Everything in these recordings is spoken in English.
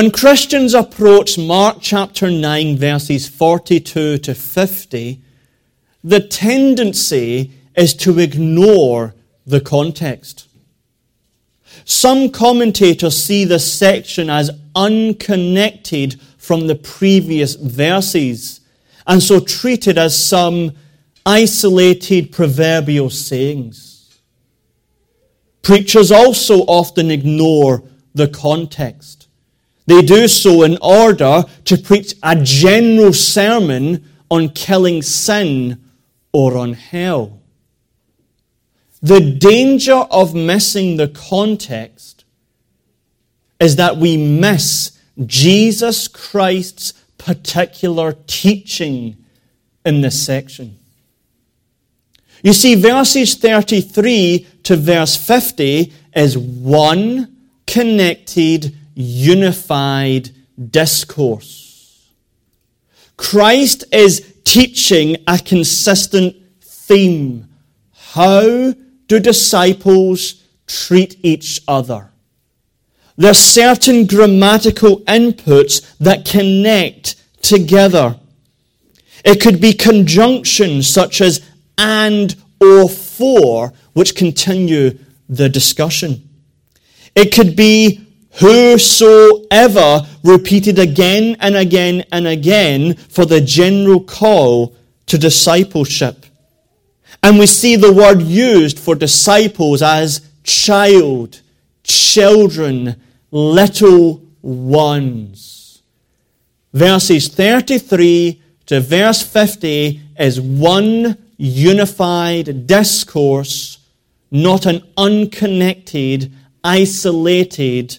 When Christians approach Mark chapter 9, verses 42 to 50, the tendency is to ignore the context. Some commentators see this section as unconnected from the previous verses, and so treat it as some isolated proverbial sayings. Preachers also often ignore the context. They do so in order to preach a general sermon on killing sin or on hell. The danger of missing the context is that we miss Jesus Christ's particular teaching in this section. You see, verses 33 to verse 50 is one connected, unified discourse. Christ is teaching a consistent theme. How do disciples treat each other? There are certain grammatical inputs that connect together. It could be conjunctions such as and or for, which continue the discussion. It could be whosoever repeated again and again and again for the general call to discipleship. And we see the word used for disciples as child, children, little ones. Verses 33 to verse 50 is one unified discourse, not an unconnected, isolated,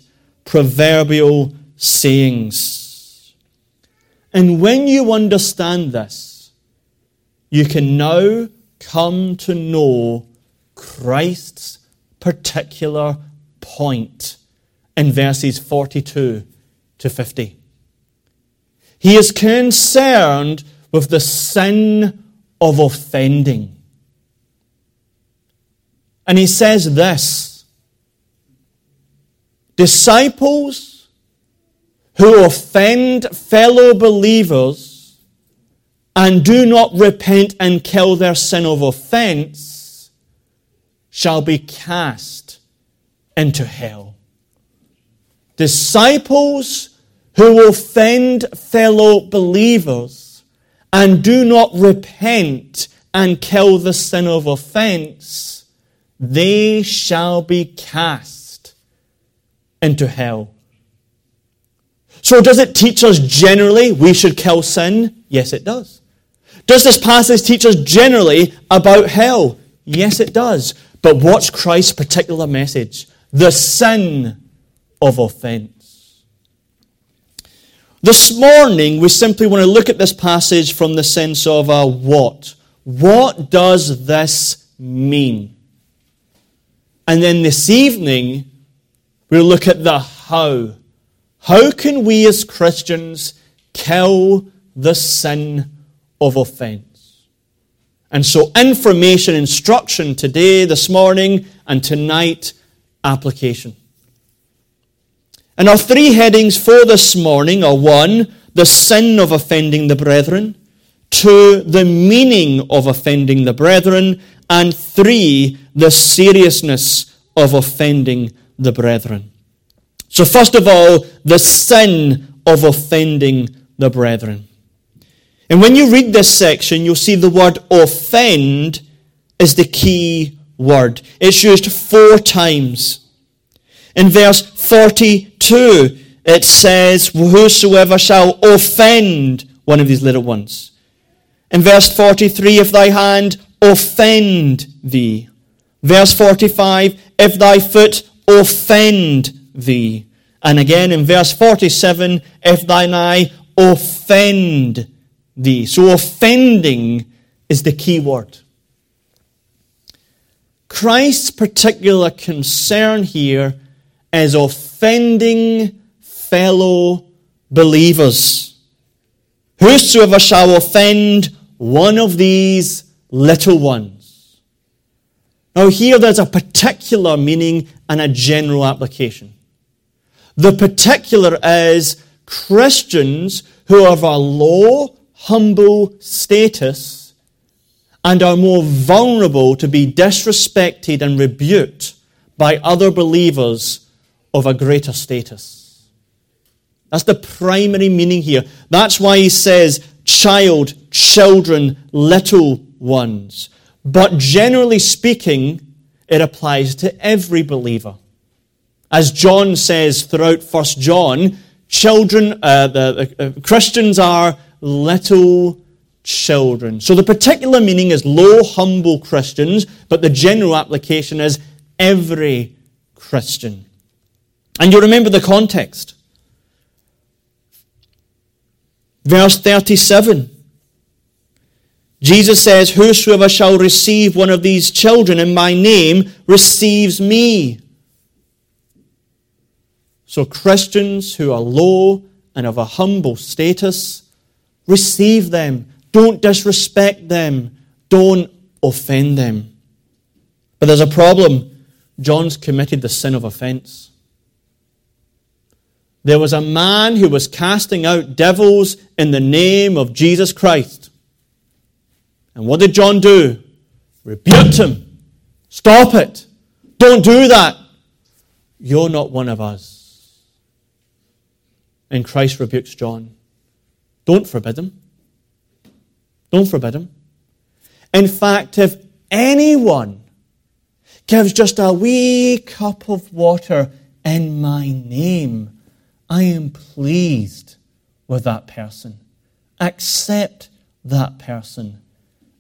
proverbial sayings. And when you understand this, you can now come to know Christ's particular point in verses 42 to 50. He is concerned with the sin of offending. And he says this Disciples who offend fellow believers and do not repent and kill their sin of offense shall be cast into hell. Disciples who offend fellow believers and do not repent and kill the sin of offense, they shall be cast into hell. So, does it teach us generally we should kill sin? Yes, it does. Does this passage teach us generally about hell? Yes, it does. But what's Christ's particular message? The sin of offense. This morning, we simply want to look at this passage from the sense of a what. What does this mean? And then this evening, we'll look at the how. How can we as Christians kill the sin of offense? And so, information, instruction today, this morning, and tonight, application. And our three headings for this morning are one, the sin of offending the brethren, two, the meaning of offending the brethren, and three, the seriousness of offending the brethren. So, first of all, the sin of offending the brethren. And when you read this section, you'll see the word offend is the key word. It's used four times. In verse 42, it says, Whosoever shall offend one of these little ones. In verse 43, if thy hand offend thee. Verse 45, if thy foot offend thee. And again in verse 47, if thine eye offend thee. So offending is the key word. Christ's particular concern here is offending fellow believers. Whosoever shall offend one of these little ones. Now, here there's a particular meaning and a general application. The particular is Christians who have a low, humble status and are more vulnerable to be disrespected and rebuked by other believers of a greater status. That's the primary meaning here. That's why he says child, children, little ones. But generally speaking, it applies to every believer. As John says throughout 1 John, children, uh, the, uh, Christians are little children. So the particular meaning is low, humble Christians, but the general application is every Christian. And you remember the context. Verse 37. Jesus says, Whosoever shall receive one of these children in my name receives me. So Christians who are low and of a humble status, receive them. Don't disrespect them. Don't offend them. But there's a problem. John's committed the sin of offense. There was a man who was casting out devils in the name of Jesus Christ. And what did John do? Rebuked him. Stop it. Don't do that. You're not one of us. And Christ rebukes John. Don't forbid him. Don't forbid him. In fact, if anyone gives just a wee cup of water in my name, I am pleased with that person. Accept that person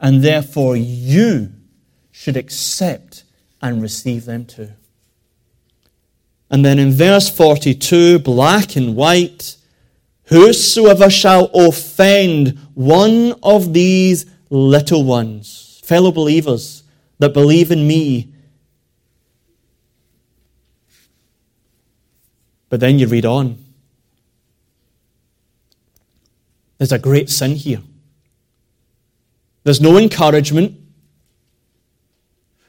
and therefore you should accept and receive them too. And then in verse 42, black and white, whosoever shall offend one of these little ones, fellow believers that believe in me. But then you read on. There's a great sin here. There's no encouragement.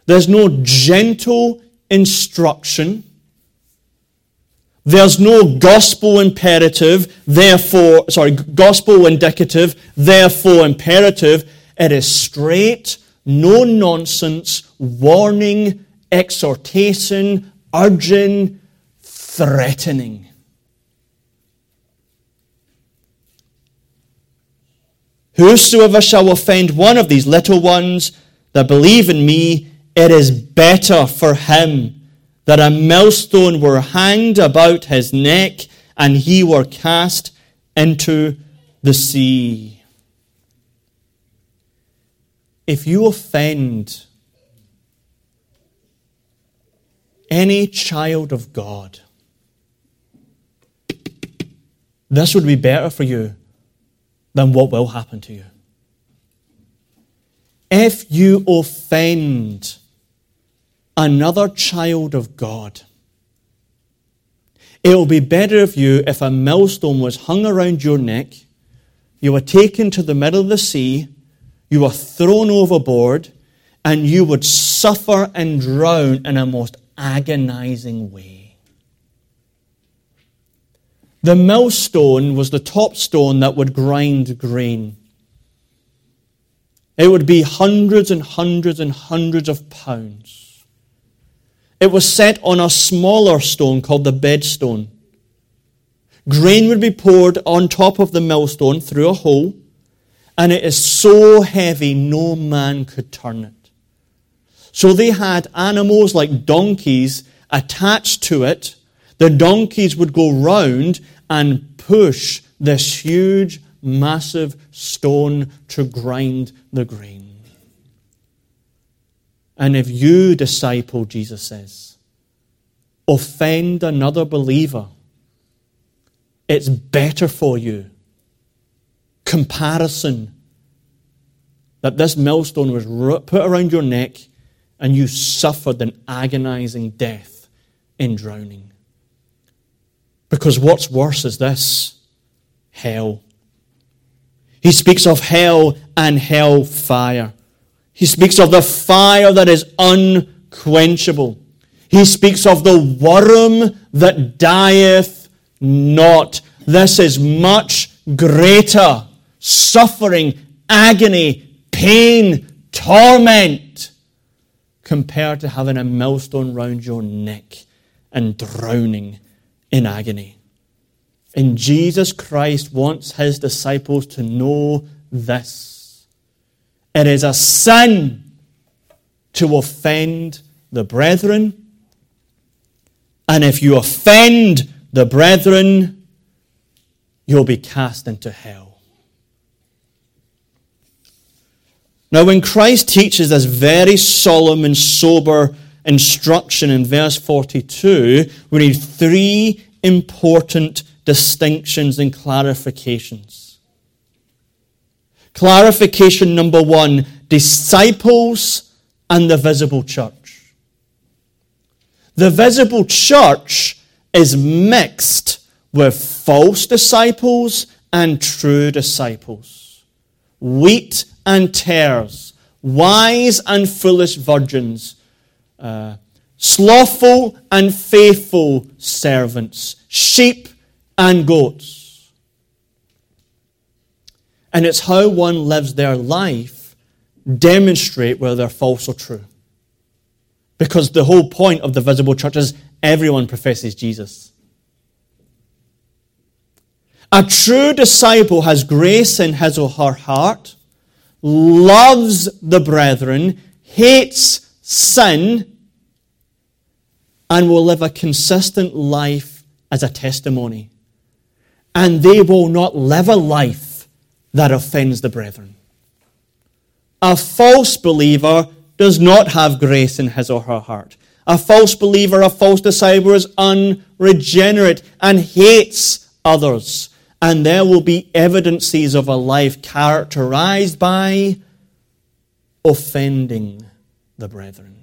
There's no gentle instruction. There's no gospel imperative, therefore, sorry, gospel indicative, therefore imperative. It is straight, no nonsense, warning, exhortation, urging, threatening. Whosoever shall offend one of these little ones that believe in me, it is better for him that a millstone were hanged about his neck and he were cast into the sea. If you offend any child of God, this would be better for you than what will happen to you. If you offend another child of God, it will be better for you if a millstone was hung around your neck, you were taken to the middle of the sea, you were thrown overboard, and you would suffer and drown in a most agonizing way. The millstone was the top stone that would grind grain. It would be hundreds and hundreds and hundreds of pounds. It was set on a smaller stone called the bedstone. Grain would be poured on top of the millstone through a hole, and it is so heavy no man could turn it. So they had animals like donkeys attached to it the donkeys would go round and push this huge, massive stone to grind the grain. And if you, disciple, Jesus says, offend another believer, it's better for you. Comparison that this millstone was put around your neck and you suffered an agonizing death in drowning. Because what's worse is this hell. He speaks of hell and hell fire. He speaks of the fire that is unquenchable. He speaks of the worm that dieth not. This is much greater suffering, agony, pain, torment compared to having a millstone round your neck and drowning in agony. And Jesus Christ wants his disciples to know this. It is a sin to offend the brethren. And if you offend the brethren, you'll be cast into hell. Now, when Christ teaches this very solemn and sober instruction in verse 42, we need three important distinctions and clarifications. Clarification number one disciples and the visible church. The visible church is mixed with false disciples and true disciples, wheat and tares, wise and foolish virgins, slothful and faithful servants, sheep and goats. And it's how one lives their life demonstrate whether they're false or true. Because the whole point of the visible church is everyone professes Jesus. A true disciple has grace in his or her heart, loves the brethren, hates sin, and will live a consistent life as a testimony and they will not live a life that offends the brethren. A false believer does not have grace in his or her heart. A false believer, a false disciple is unregenerate and hates others. And there will be evidences of a life characterized by offending the brethren.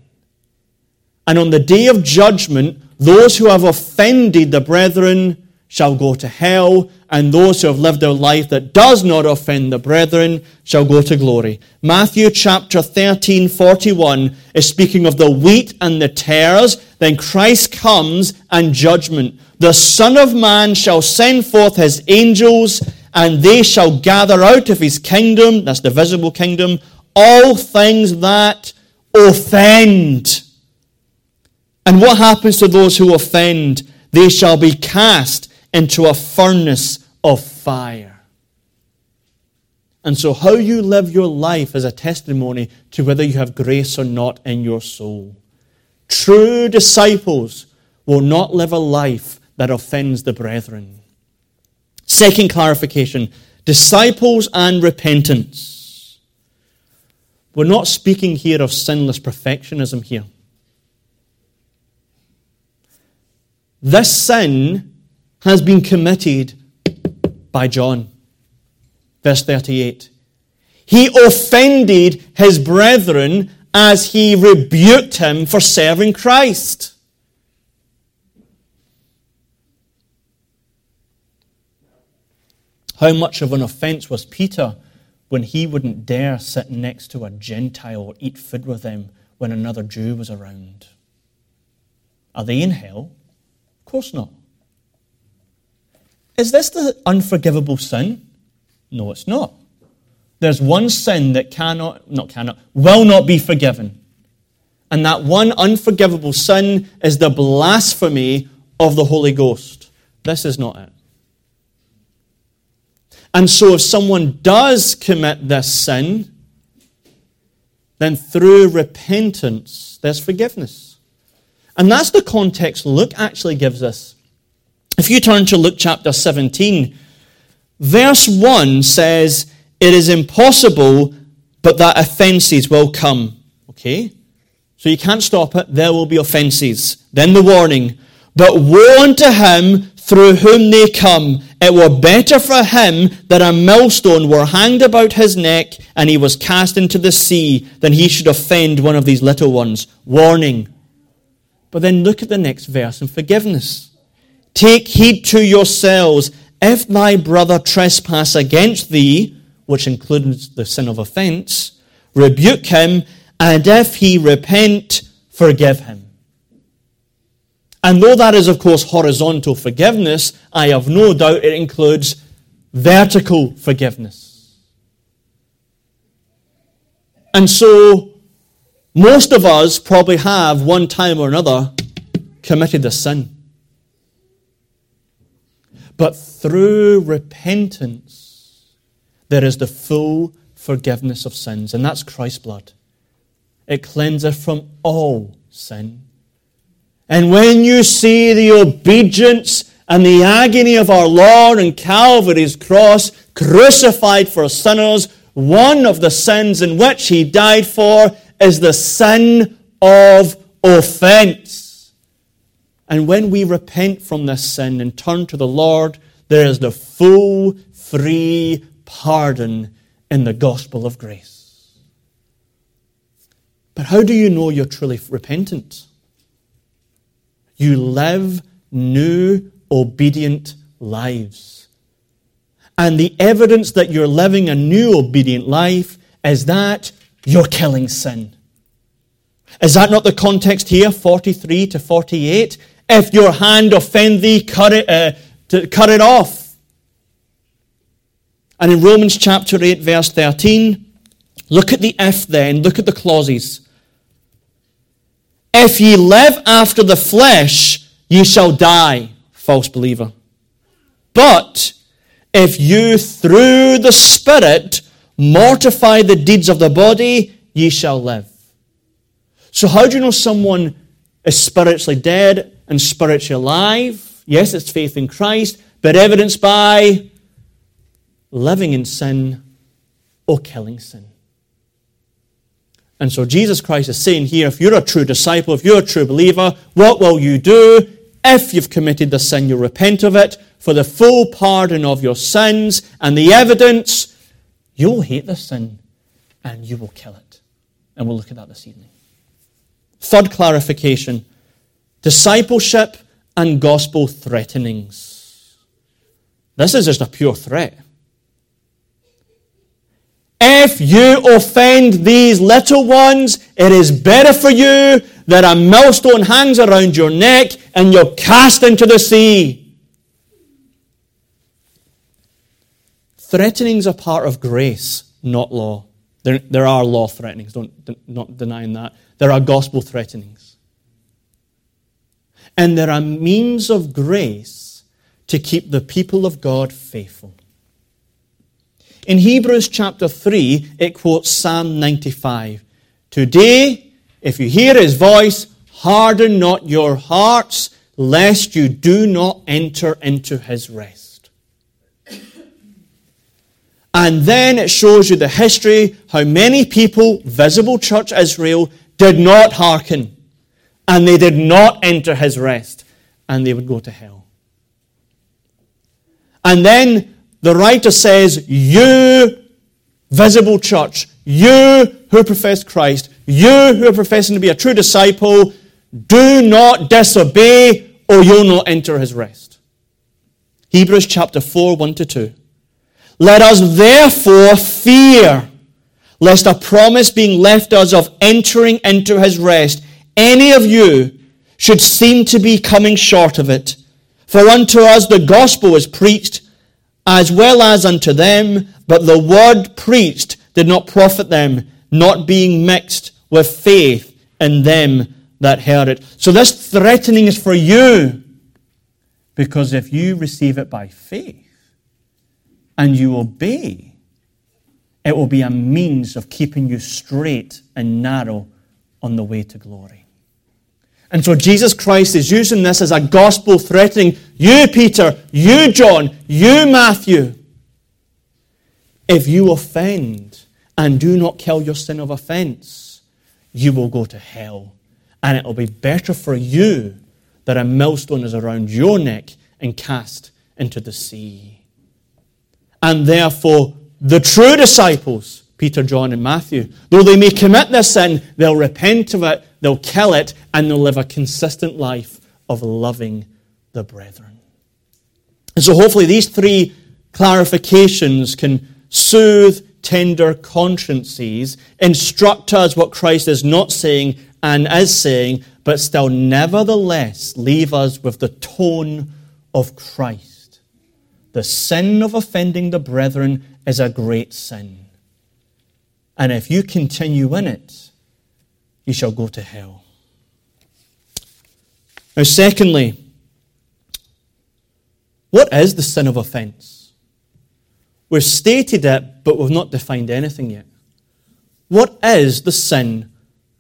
And on the day of judgment, those who have offended the brethren shall go to hell, and those who have lived a life that does not offend the brethren shall go to glory. Matthew chapter 13, 41 is speaking of the wheat and the tares. Then Christ comes and judgment. The Son of Man shall send forth his angels, and they shall gather out of his kingdom, that's the visible kingdom, all things that offend. And what happens to those who offend? They shall be cast into a furnace of fire. And so, how you live your life is a testimony to whether you have grace or not in your soul. True disciples will not live a life that offends the brethren. Second clarification disciples and repentance. We're not speaking here of sinless perfectionism here. This sin has been committed by John. Verse 38. He offended his brethren as he rebuked him for serving Christ. How much of an offense was Peter when he wouldn't dare sit next to a Gentile or eat food with them when another Jew was around? Are they in hell? Of course not. Is this the unforgivable sin? No, it's not. There's one sin that cannot, not cannot, will not be forgiven. And that one unforgivable sin is the blasphemy of the Holy Ghost. This is not it. And so if someone does commit this sin, then through repentance, there's forgiveness. And that's the context Luke actually gives us if you turn to Luke chapter 17, verse 1 says, It is impossible, but that offenses will come. Okay? So you can't stop it. There will be offenses. Then the warning. But woe unto him through whom they come. It were better for him that a millstone were hanged about his neck and he was cast into the sea than he should offend one of these little ones. Warning. But then look at the next verse and forgiveness. Take heed to yourselves. If thy brother trespass against thee, which includes the sin of offense, rebuke him, and if he repent, forgive him. And though that is, of course, horizontal forgiveness, I have no doubt it includes vertical forgiveness. And so, most of us probably have, one time or another, committed a sin. But through repentance, there is the full forgiveness of sins, and that's Christ's blood. It cleanses from all sin. And when you see the obedience and the agony of our Lord on Calvary's cross, crucified for sinners, one of the sins in which he died for is the sin of offense. And when we repent from this sin and turn to the Lord, there is the full, free pardon in the gospel of grace. But how do you know you're truly repentant? You live new, obedient lives. And the evidence that you're living a new, obedient life is that you're killing sin. Is that not the context here, 43 to 48? If your hand offend thee, cut it, uh, to cut it off. And in Romans chapter 8, verse 13, look at the if then, look at the clauses. If ye live after the flesh, ye shall die, false believer. But if you through the Spirit mortify the deeds of the body, ye shall live. So, how do you know someone is spiritually dead and spiritually alive. Yes, it's faith in Christ, but evidenced by living in sin or killing sin. And so Jesus Christ is saying here if you're a true disciple, if you're a true believer, what will you do? If you've committed the sin, you repent of it for the full pardon of your sins and the evidence, you'll hate the sin and you will kill it. And we'll look at that this evening. Third clarification discipleship and gospel threatenings. This is just a pure threat. If you offend these little ones, it is better for you that a millstone hangs around your neck and you're cast into the sea. Threatenings are part of grace, not law. There, there are law threatenings, don't, not denying that. There are gospel threatenings and there are means of grace to keep the people of God faithful. In Hebrews chapter 3, it quotes Psalm 95. Today, if you hear his voice, harden not your hearts, lest you do not enter into his rest. And then it shows you the history, how many people, visible church Israel, did not hearken and they did not enter his rest, and they would go to hell. And then the writer says, You, visible church, you who profess Christ, you who are professing to be a true disciple, do not disobey, or you'll not enter his rest. Hebrews chapter 4, 1 to 2. Let us therefore fear, lest a promise being left us of entering into his rest any of you should seem to be coming short of it. For unto us the gospel was preached, as well as unto them, but the word preached did not profit them, not being mixed with faith in them that heard it. So this threatening is for you, because if you receive it by faith and you obey, it will be a means of keeping you straight and narrow on the way to glory. And so Jesus Christ is using this as a gospel threatening you, Peter, you, John, you, Matthew. If you offend and do not kill your sin of offense, you will go to hell. And it will be better for you that a millstone is around your neck and cast into the sea. And therefore, the true disciples, Peter, John, and Matthew, though they may commit this sin, they'll repent of it they'll kill it, and they'll live a consistent life of loving the brethren. And so hopefully these three clarifications can soothe tender consciences, instruct us what Christ is not saying and is saying, but still nevertheless leave us with the tone of Christ. The sin of offending the brethren is a great sin. And if you continue in it, you shall go to hell. Now, secondly, what is the sin of offense? We've stated it, but we've not defined anything yet. What is the sin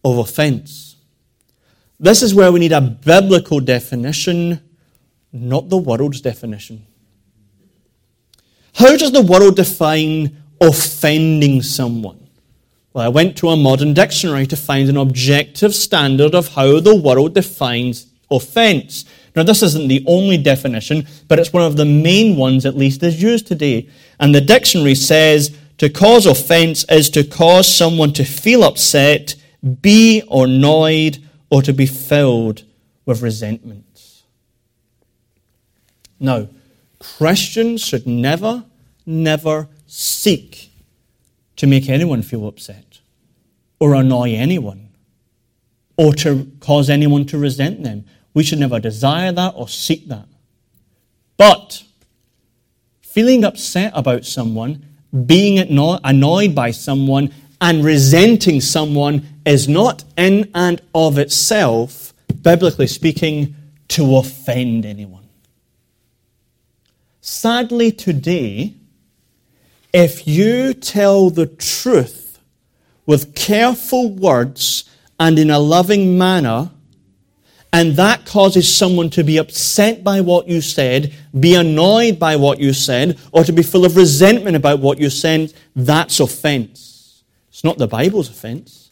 of offense? This is where we need a biblical definition, not the world's definition. How does the world define offending someone? Well, I went to a modern dictionary to find an objective standard of how the world defines offense. Now, this isn't the only definition, but it's one of the main ones, at least, is used today. And the dictionary says to cause offense is to cause someone to feel upset, be annoyed, or to be filled with resentment. Now, Christians should never, never seek to make anyone feel upset or annoy anyone or to cause anyone to resent them. We should never desire that or seek that. But feeling upset about someone, being annoyed by someone, and resenting someone is not in and of itself, biblically speaking, to offend anyone. Sadly, today, if you tell the truth with careful words and in a loving manner, and that causes someone to be upset by what you said, be annoyed by what you said, or to be full of resentment about what you said, that's offense. It's not the Bible's offense.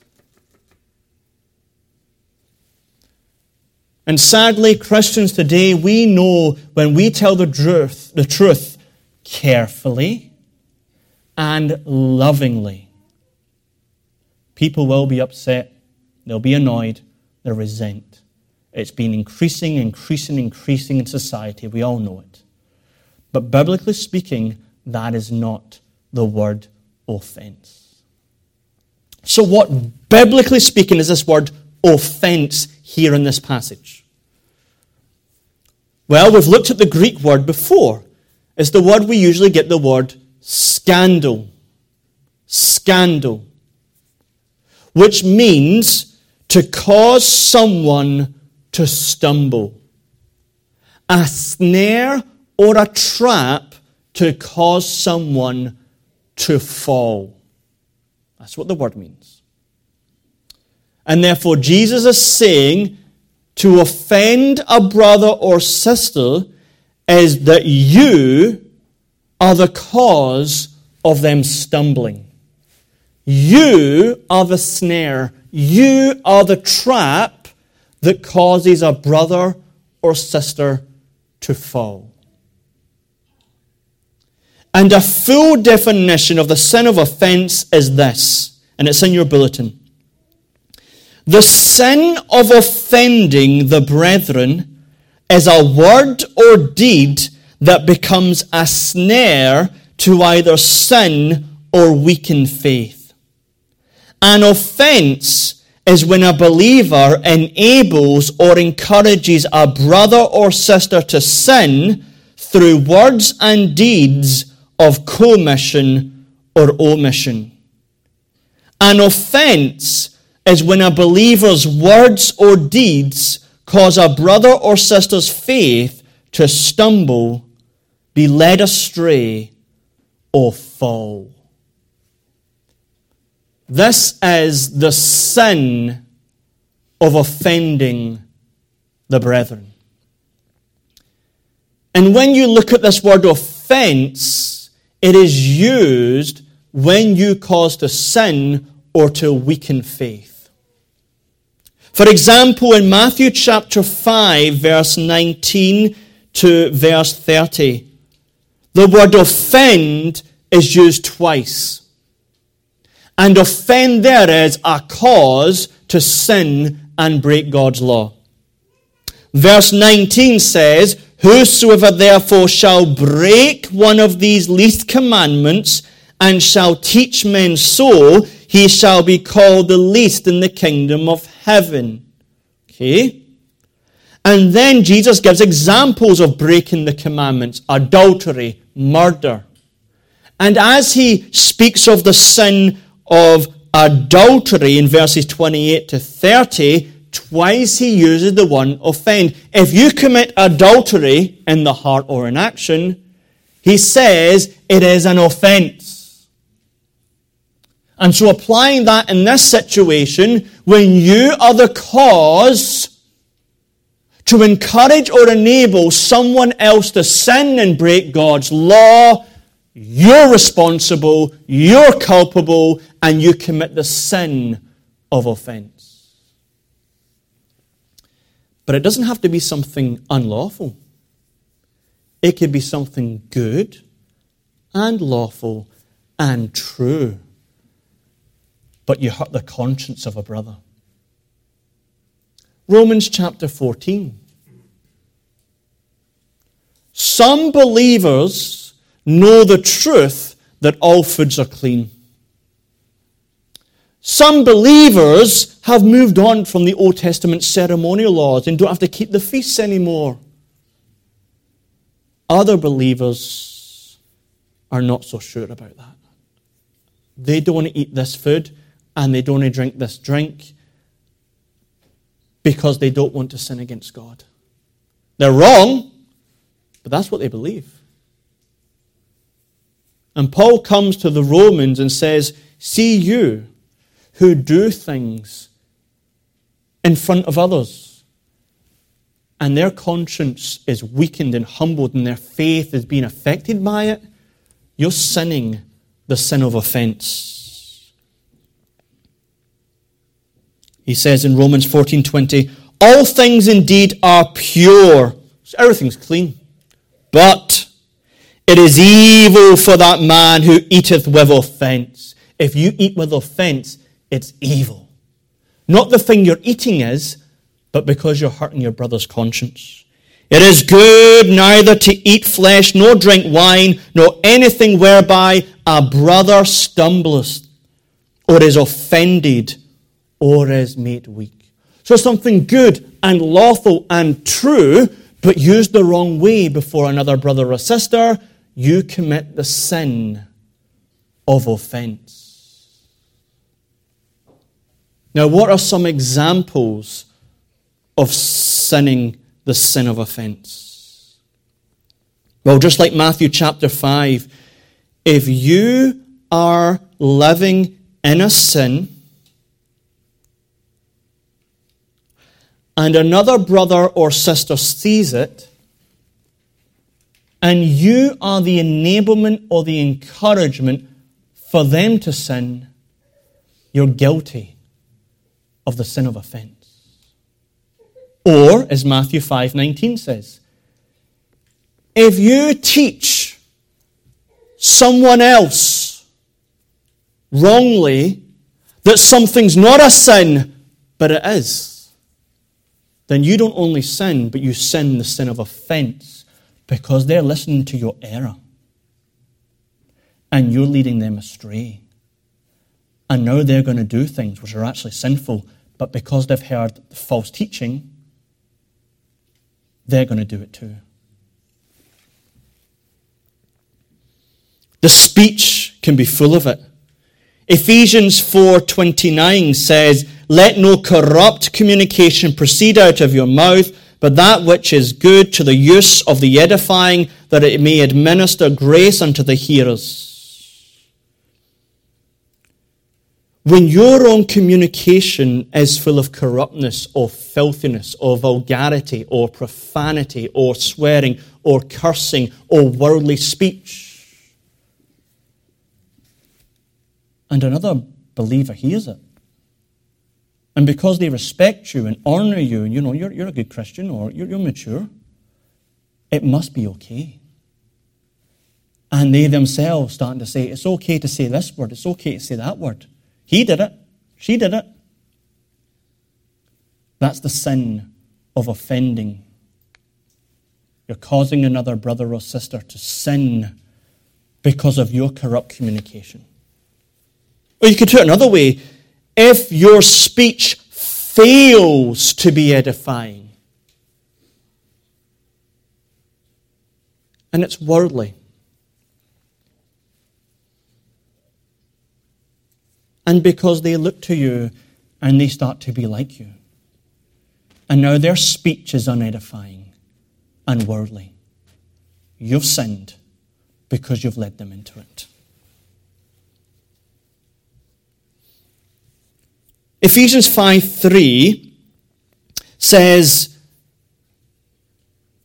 And sadly, Christians today, we know when we tell the truth, the truth carefully and lovingly, people will be upset, they'll be annoyed, they'll resent. It's been increasing, increasing, increasing in society. We all know it. But biblically speaking, that is not the word offense. So, what, biblically speaking, is this word offense here in this passage? Well, we've looked at the Greek word before. It's the word we usually get the word scandal. Scandal. Which means to cause someone to stumble, a snare or a trap to cause someone to fall. That's what the word means. And therefore, Jesus is saying to offend a brother or sister is that you are the cause of them stumbling. You are the snare. You are the trap that causes a brother or sister to fall. And a full definition of the sin of offense is this, and it's in your bulletin. The sin of offending the brethren is a word or deed that becomes a snare to either sin or weaken faith. An offense is when a believer enables or encourages a brother or sister to sin through words and deeds of commission or omission. An offense is when a believer's words or deeds cause a brother or sister's faith to stumble, be led astray, or fall. This is the sin of offending the brethren. And when you look at this word offense, it is used when you cause to sin or to weaken faith. For example, in Matthew chapter 5, verse 19 to verse 30, the word offend is used twice. And offend there is a cause to sin and break God's law. Verse 19 says, Whosoever therefore shall break one of these least commandments and shall teach men so, he shall be called the least in the kingdom of heaven. Okay? And then Jesus gives examples of breaking the commandments adultery, murder. And as he speaks of the sin of adultery in verses 28 to 30, twice he uses the one offend. If you commit adultery in the heart or in action, he says it is an offense. And so applying that in this situation, when you are the cause to encourage or enable someone else to sin and break God's law, you're responsible, you're culpable, and you commit the sin of offense. But it doesn't have to be something unlawful. It could be something good and lawful and true. But you hurt the conscience of a brother. Romans chapter 14. Some believers know the truth that all foods are clean. Some believers have moved on from the Old Testament ceremonial laws and don't have to keep the feasts anymore. Other believers are not so sure about that. They don't want to eat this food and they don't want to drink this drink because they don't want to sin against God. They're wrong, but that's what they believe. And Paul comes to the Romans and says, See you who do things in front of others, and their conscience is weakened and humbled, and their faith is being affected by it, you're sinning the sin of offense. He says in Romans 14:20, "All things indeed are pure." So everything's clean. But it is evil for that man who eateth with offense. If you eat with offense, it's evil. Not the thing you're eating is, but because you're hurting your brother's conscience. It is good neither to eat flesh, nor drink wine, nor anything whereby a brother stumbleth, or is offended, or is made weak. So something good and lawful and true, but used the wrong way before another brother or sister, you commit the sin of offense. Now, what are some examples of sinning the sin of offense? Well, just like Matthew chapter 5, if you are living in a sin, and another brother or sister sees it, and you are the enablement or the encouragement for them to sin, you're guilty of the sin of offense. Or, as Matthew 5:19 says, if you teach someone else wrongly that something's not a sin, but it is, then you don't only sin, but you sin the sin of offense because they're listening to your error. And you're leading them astray. And now they're going to do things which are actually sinful, but because they've heard the false teaching, they're going to do it too. The speech can be full of it. Ephesians 4:29 says, "Let no corrupt communication proceed out of your mouth, but that which is good to the use of the edifying, that it may administer grace unto the hearers." When your own communication is full of corruptness or filthiness or vulgarity or profanity or swearing or cursing or worldly speech, and another believer hears it. And because they respect you and honor you, and you know, you're, you're a good Christian or you're, you're mature, it must be okay. And they themselves starting to say, it's okay to say this word, it's okay to say that word. He did it, she did it. That's the sin of offending. You're causing another brother or sister to sin because of your corrupt communication. Or you could do it another way. If your speech fails to be edifying. And it's worldly. And because they look to you and they start to be like you. And now their speech is unedifying and worldly. You've sinned because you've led them into it. Ephesians 5 3 says,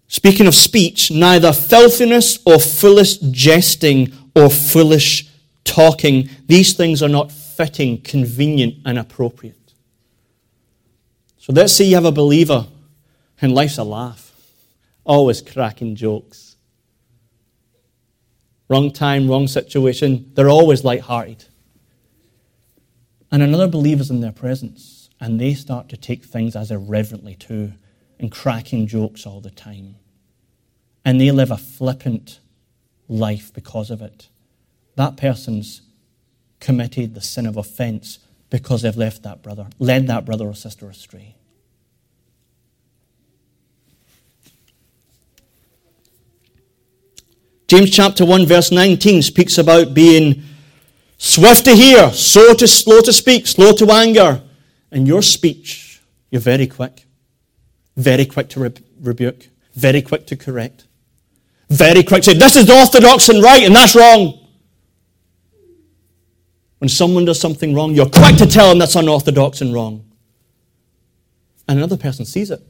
speaking of speech, neither filthiness or foolish jesting or foolish talking, these things are not fitting, convenient, and appropriate. So let's say you have a believer and life's a laugh, always cracking jokes. Wrong time, wrong situation, they're always light-hearted. And another believer's in their presence, and they start to take things as irreverently too, and cracking jokes all the time. And they live a flippant life because of it. That person's committed the sin of offense because they've left that brother, led that brother or sister astray. James chapter 1 verse 19 speaks about being swift to hear, slow to, slow to speak, slow to anger. In your speech, you're very quick. Very quick to re- rebuke. Very quick to correct. Very quick to say, this is orthodox and right and that's wrong. When someone does something wrong, you're quick to tell them that's unorthodox and wrong. And another person sees it.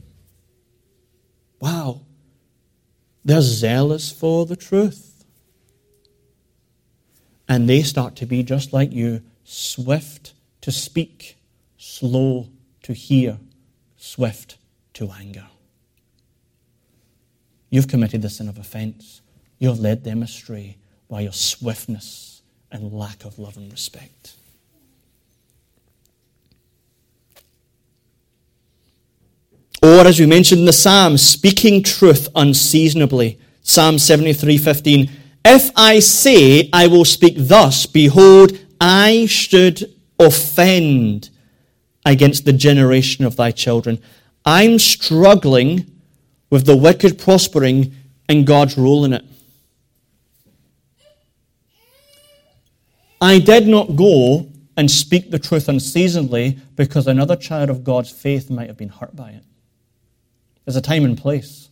Wow, they're zealous for the truth. And they start to be just like you, swift to speak, slow to hear, swift to anger. You've committed the sin of offense. You've led them astray by your swiftness and lack of love and respect. Or, as we mentioned in the Psalm, speaking truth unseasonably. Psalm 73:15. If I say I will speak thus, behold, I should offend against the generation of thy children. I'm struggling with the wicked prospering and God's role in it. I did not go and speak the truth unseasonably because another child of God's faith might have been hurt by it. There's a time and place.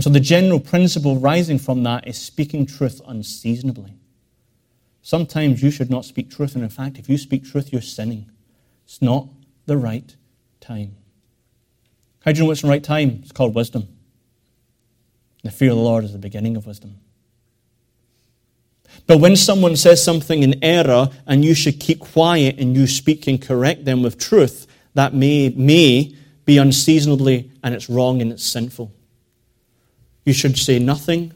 And so the general principle rising from that is speaking truth unseasonably. Sometimes you should not speak truth, and in fact, if you speak truth, you're sinning. It's not the right time. How do you know what's the right time? It's called wisdom. The fear of the Lord is the beginning of wisdom. But when someone says something in error and you should keep quiet and you speak and correct them with truth, that may, may be unseasonably and it's wrong and it's sinful. You should say nothing.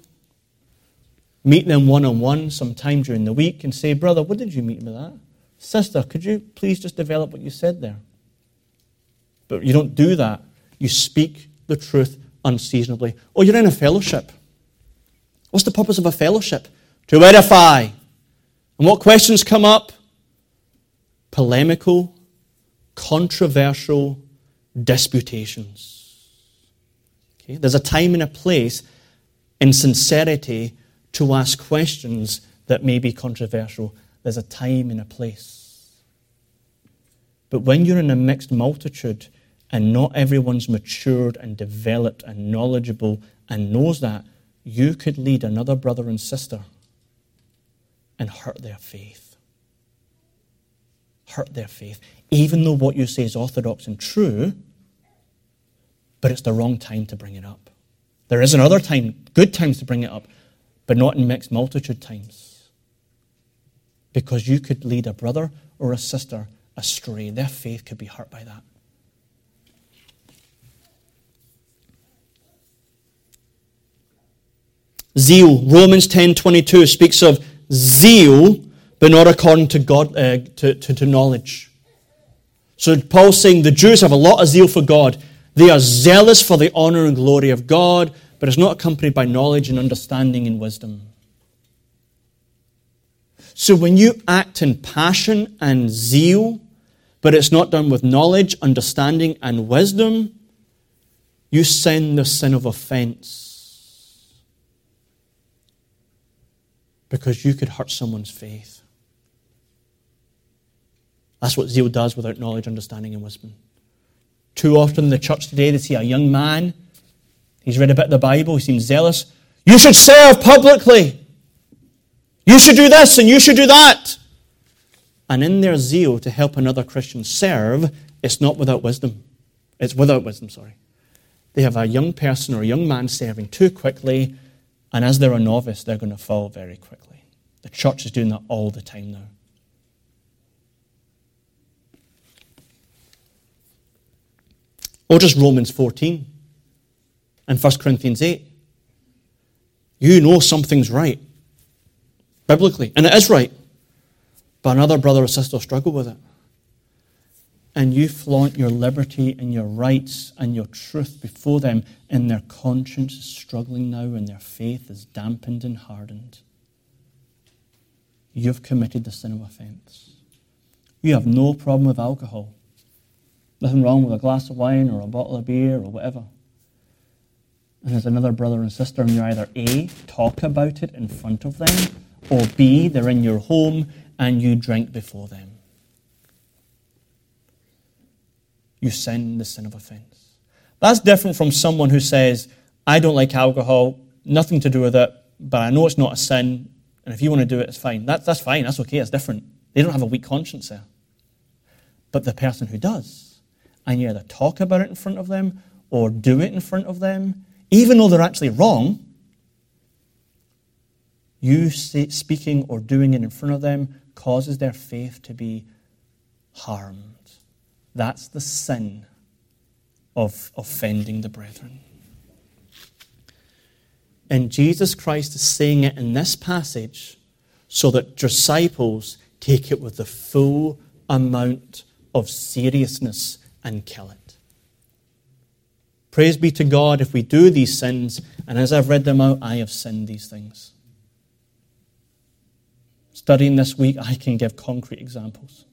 Meet them one on one sometime during the week and say, Brother, what did you mean by that? Sister, could you please just develop what you said there? But you don't do that. You speak the truth unseasonably. Or you're in a fellowship. What's the purpose of a fellowship? to edify. And what questions come up? Polemical, controversial disputations. Okay? There's a time and a place in sincerity to ask questions that may be controversial. There's a time and a place. But when you're in a mixed multitude and not everyone's matured and developed and knowledgeable and knows that, you could lead another brother and sister and hurt their faith. Hurt their faith. Even though what you say is orthodox and true, but it's the wrong time to bring it up. There is another time, good times to bring it up, but not in mixed multitude times. Because you could lead a brother or a sister astray. Their faith could be hurt by that. Zeal. Romans 10:22 speaks of zeal, but not according to, God, uh, to, to, to knowledge. So Paul's saying the Jews have a lot of zeal for God. They are zealous for the honor and glory of God, but it's not accompanied by knowledge and understanding and wisdom. So when you act in passion and zeal, but it's not done with knowledge, understanding, and wisdom, you sin the sin of offense because you could hurt someone's faith. That's what zeal does without knowledge, understanding, and wisdom. Too often in the church today, they see a young man, he's read a bit of the Bible, he seems zealous. You should serve publicly. You should do this and you should do that. And in their zeal to help another Christian serve, it's not without wisdom. It's without wisdom, sorry. They have a young person or a young man serving too quickly, and as they're a novice, they're going to fall very quickly. The church is doing that all the time now. Or just Romans 14 and 1 Corinthians 8. You know something's right, biblically, and it is right, but another brother or sister struggle with it. And you flaunt your liberty and your rights and your truth before them, and their conscience is struggling now, and their faith is dampened and hardened. You've committed the sin of offense. You have no problem with alcohol. Nothing wrong with a glass of wine or a bottle of beer or whatever. And there's another brother and sister, and you either A, talk about it in front of them, or B, they're in your home and you drink before them. You sin the sin of offense. That's different from someone who says, I don't like alcohol, nothing to do with it, but I know it's not a sin, and if you want to do it, it's fine. That, that's fine, that's okay, it's different. They don't have a weak conscience there. But the person who does, and you either talk about it in front of them or do it in front of them, even though they're actually wrong, you speaking or doing it in front of them causes their faith to be harmed. That's the sin of offending the brethren. And Jesus Christ is saying it in this passage so that disciples take it with the full amount of seriousness and kill it. Praise be to God if we do these sins, and as I've read them out, I have sinned these things. Studying this week, I can give concrete examples.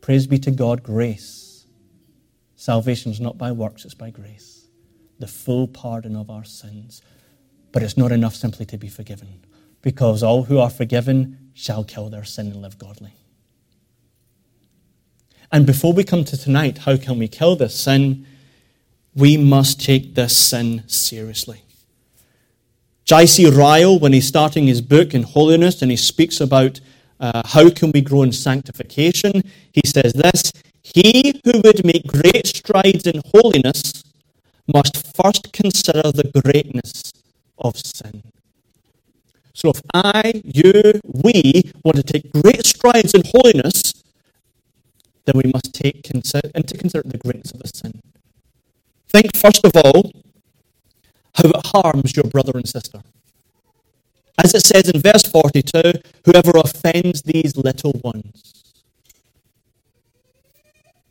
Praise be to God, grace. Salvation is not by works, it's by grace. The full pardon of our sins. But it's not enough simply to be forgiven, because all who are forgiven shall kill their sin and live godly. And before we come to tonight, how can we kill this sin? We must take this sin seriously. J.C. Ryle, when he's starting his book in holiness and he speaks about uh, how can we grow in sanctification, he says this He who would make great strides in holiness must first consider the greatness of sin. So if I, you, we want to take great strides in holiness, then we must take into consider the greatness of the sin. Think, first of all, how it harms your brother and sister. As it says in verse 42, whoever offends these little ones.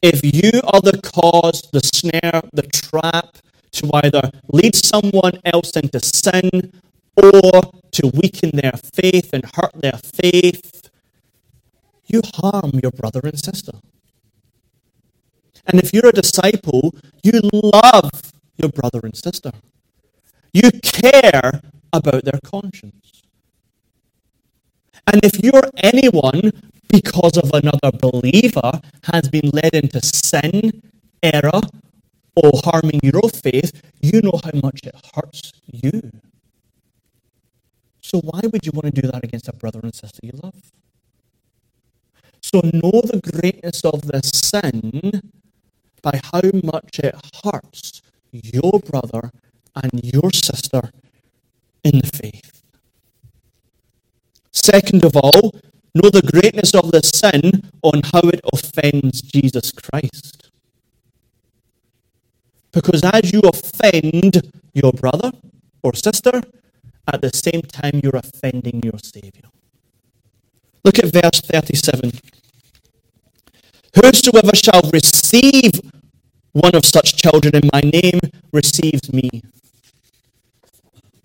If you are the cause, the snare, the trap to either lead someone else into sin or to weaken their faith and hurt their faith, you harm your brother and sister. And if you're a disciple, you love your brother and sister. You care about their conscience. And if you're anyone, because of another believer, has been led into sin, error, or harming your faith, you know how much it hurts you. So why would you want to do that against a brother and sister you love? So know the greatness of the sin by how much it hurts your brother and your sister in the faith. Second of all, know the greatness of the sin on how it offends Jesus Christ. Because as you offend your brother or sister, at the same time you're offending your Saviour. Look at verse 37. Whosoever shall receive one of such children in my name receives me.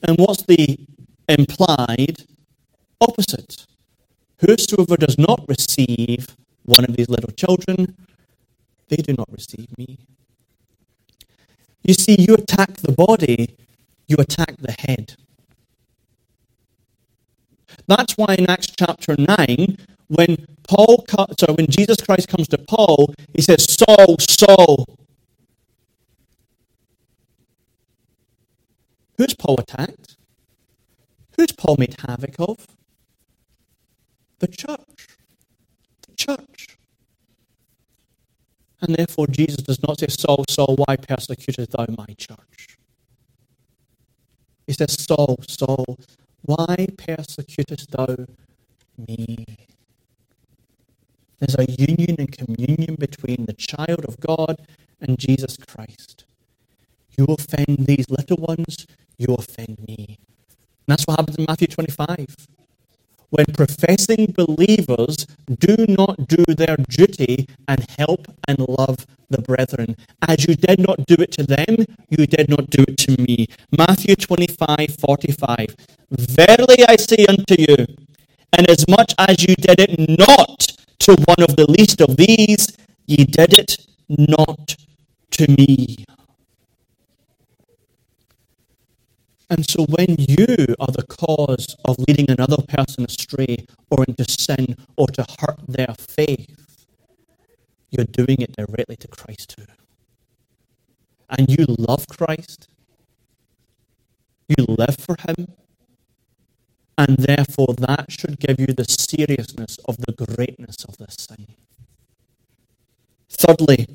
And what's the implied opposite? Whosoever does not receive one of these little children, they do not receive me. You see, you attack the body, you attack the head. That's why in Acts chapter 9, when Paul, sorry, when Jesus Christ comes to Paul, he says, Saul, Saul. Who's Paul attacked? Who's Paul made havoc of? The church. The church. And therefore, Jesus does not say, Saul, Saul, why persecutest thou my church? He says, Saul, Saul, why persecutest thou me? There's a union and communion between the child of God and Jesus Christ. You offend these little ones, you offend me. And that's what happens in Matthew 25. When professing believers do not do their duty and help and love the brethren. As you did not do it to them, you did not do it to me. Matthew 25, 45. Verily I say unto you, and as much as you did it not to one of the least of these, ye did it not to me. And so when you are the cause of leading another person astray or into sin or to hurt their faith, you're doing it directly to Christ too. And you love Christ, you live for Him, and therefore, that should give you the seriousness of the greatness of this sin. Thirdly,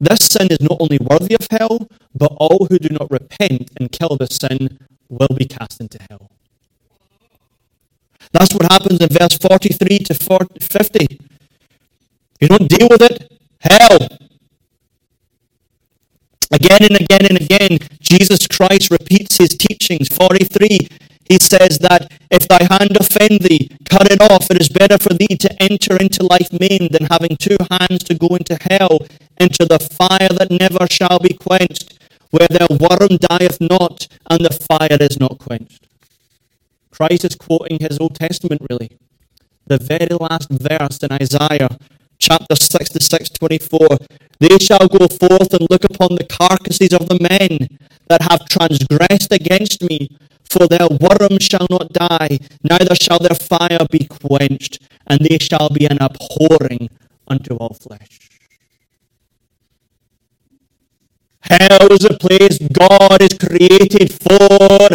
this sin is not only worthy of hell, but all who do not repent and kill this sin will be cast into hell. That's what happens in verse 43 to 40, 50. You don't deal with it, hell. Again and again and again, Jesus Christ repeats his teachings. 43, he says that if thy hand offend thee, cut it off. It is better for thee to enter into life maimed than having two hands to go into hell, into the fire that never shall be quenched, where their worm dieth not, and the fire is not quenched. Christ is quoting his Old Testament, really. The very last verse in Isaiah chapter 66, 24. They shall go forth and look upon the carcasses of the men that have transgressed against me, for their worm shall not die, neither shall their fire be quenched, and they shall be an abhorring unto all flesh. Hell is a place God is created for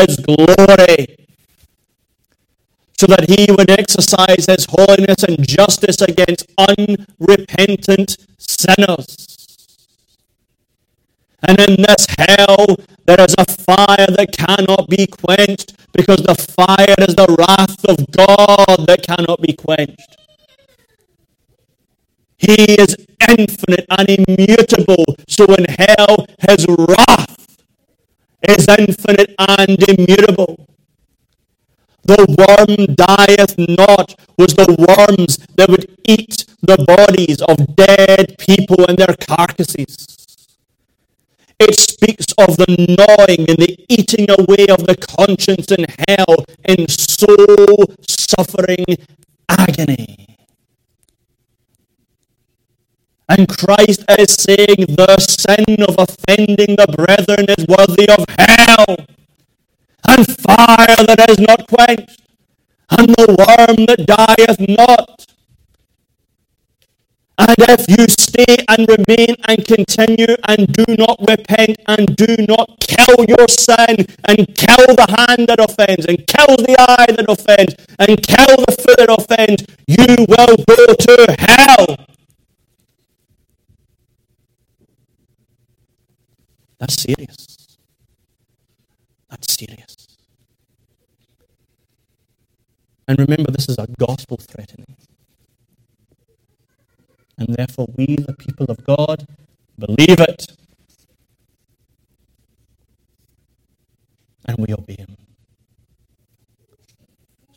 His glory so that he would exercise his holiness and justice against unrepentant sinners. And in this hell, there is a fire that cannot be quenched because the fire is the wrath of God that cannot be quenched. He is infinite and immutable. So in hell, his wrath is infinite and immutable. The worm dieth not was the worms that would eat the bodies of dead people and their carcasses. It speaks of the gnawing and the eating away of the conscience in hell in soul suffering agony. And Christ is saying the sin of offending the brethren is worthy of hell and fire that is not quenched, and the worm that dieth not. And if you stay and remain and continue and do not repent and do not kill your sin and kill the hand that offends and kill the eye that offends and kill the foot that offends, you will go to hell. That's serious. That's serious. And remember, this is a gospel threatening. And therefore, we, the people of God, believe it. And we obey Him.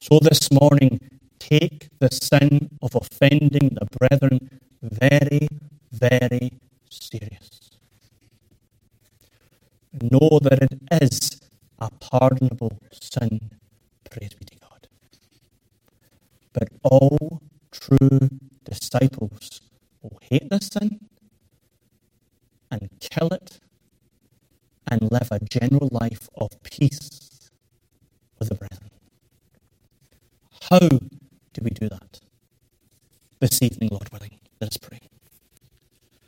So this morning, take the sin of offending the brethren very, very serious. Know that it is a pardonable sin. Praise be to God. But all true disciples will hate this sin and kill it and live a general life of peace with the brethren. How do we do that? This evening, Lord willing, let us pray.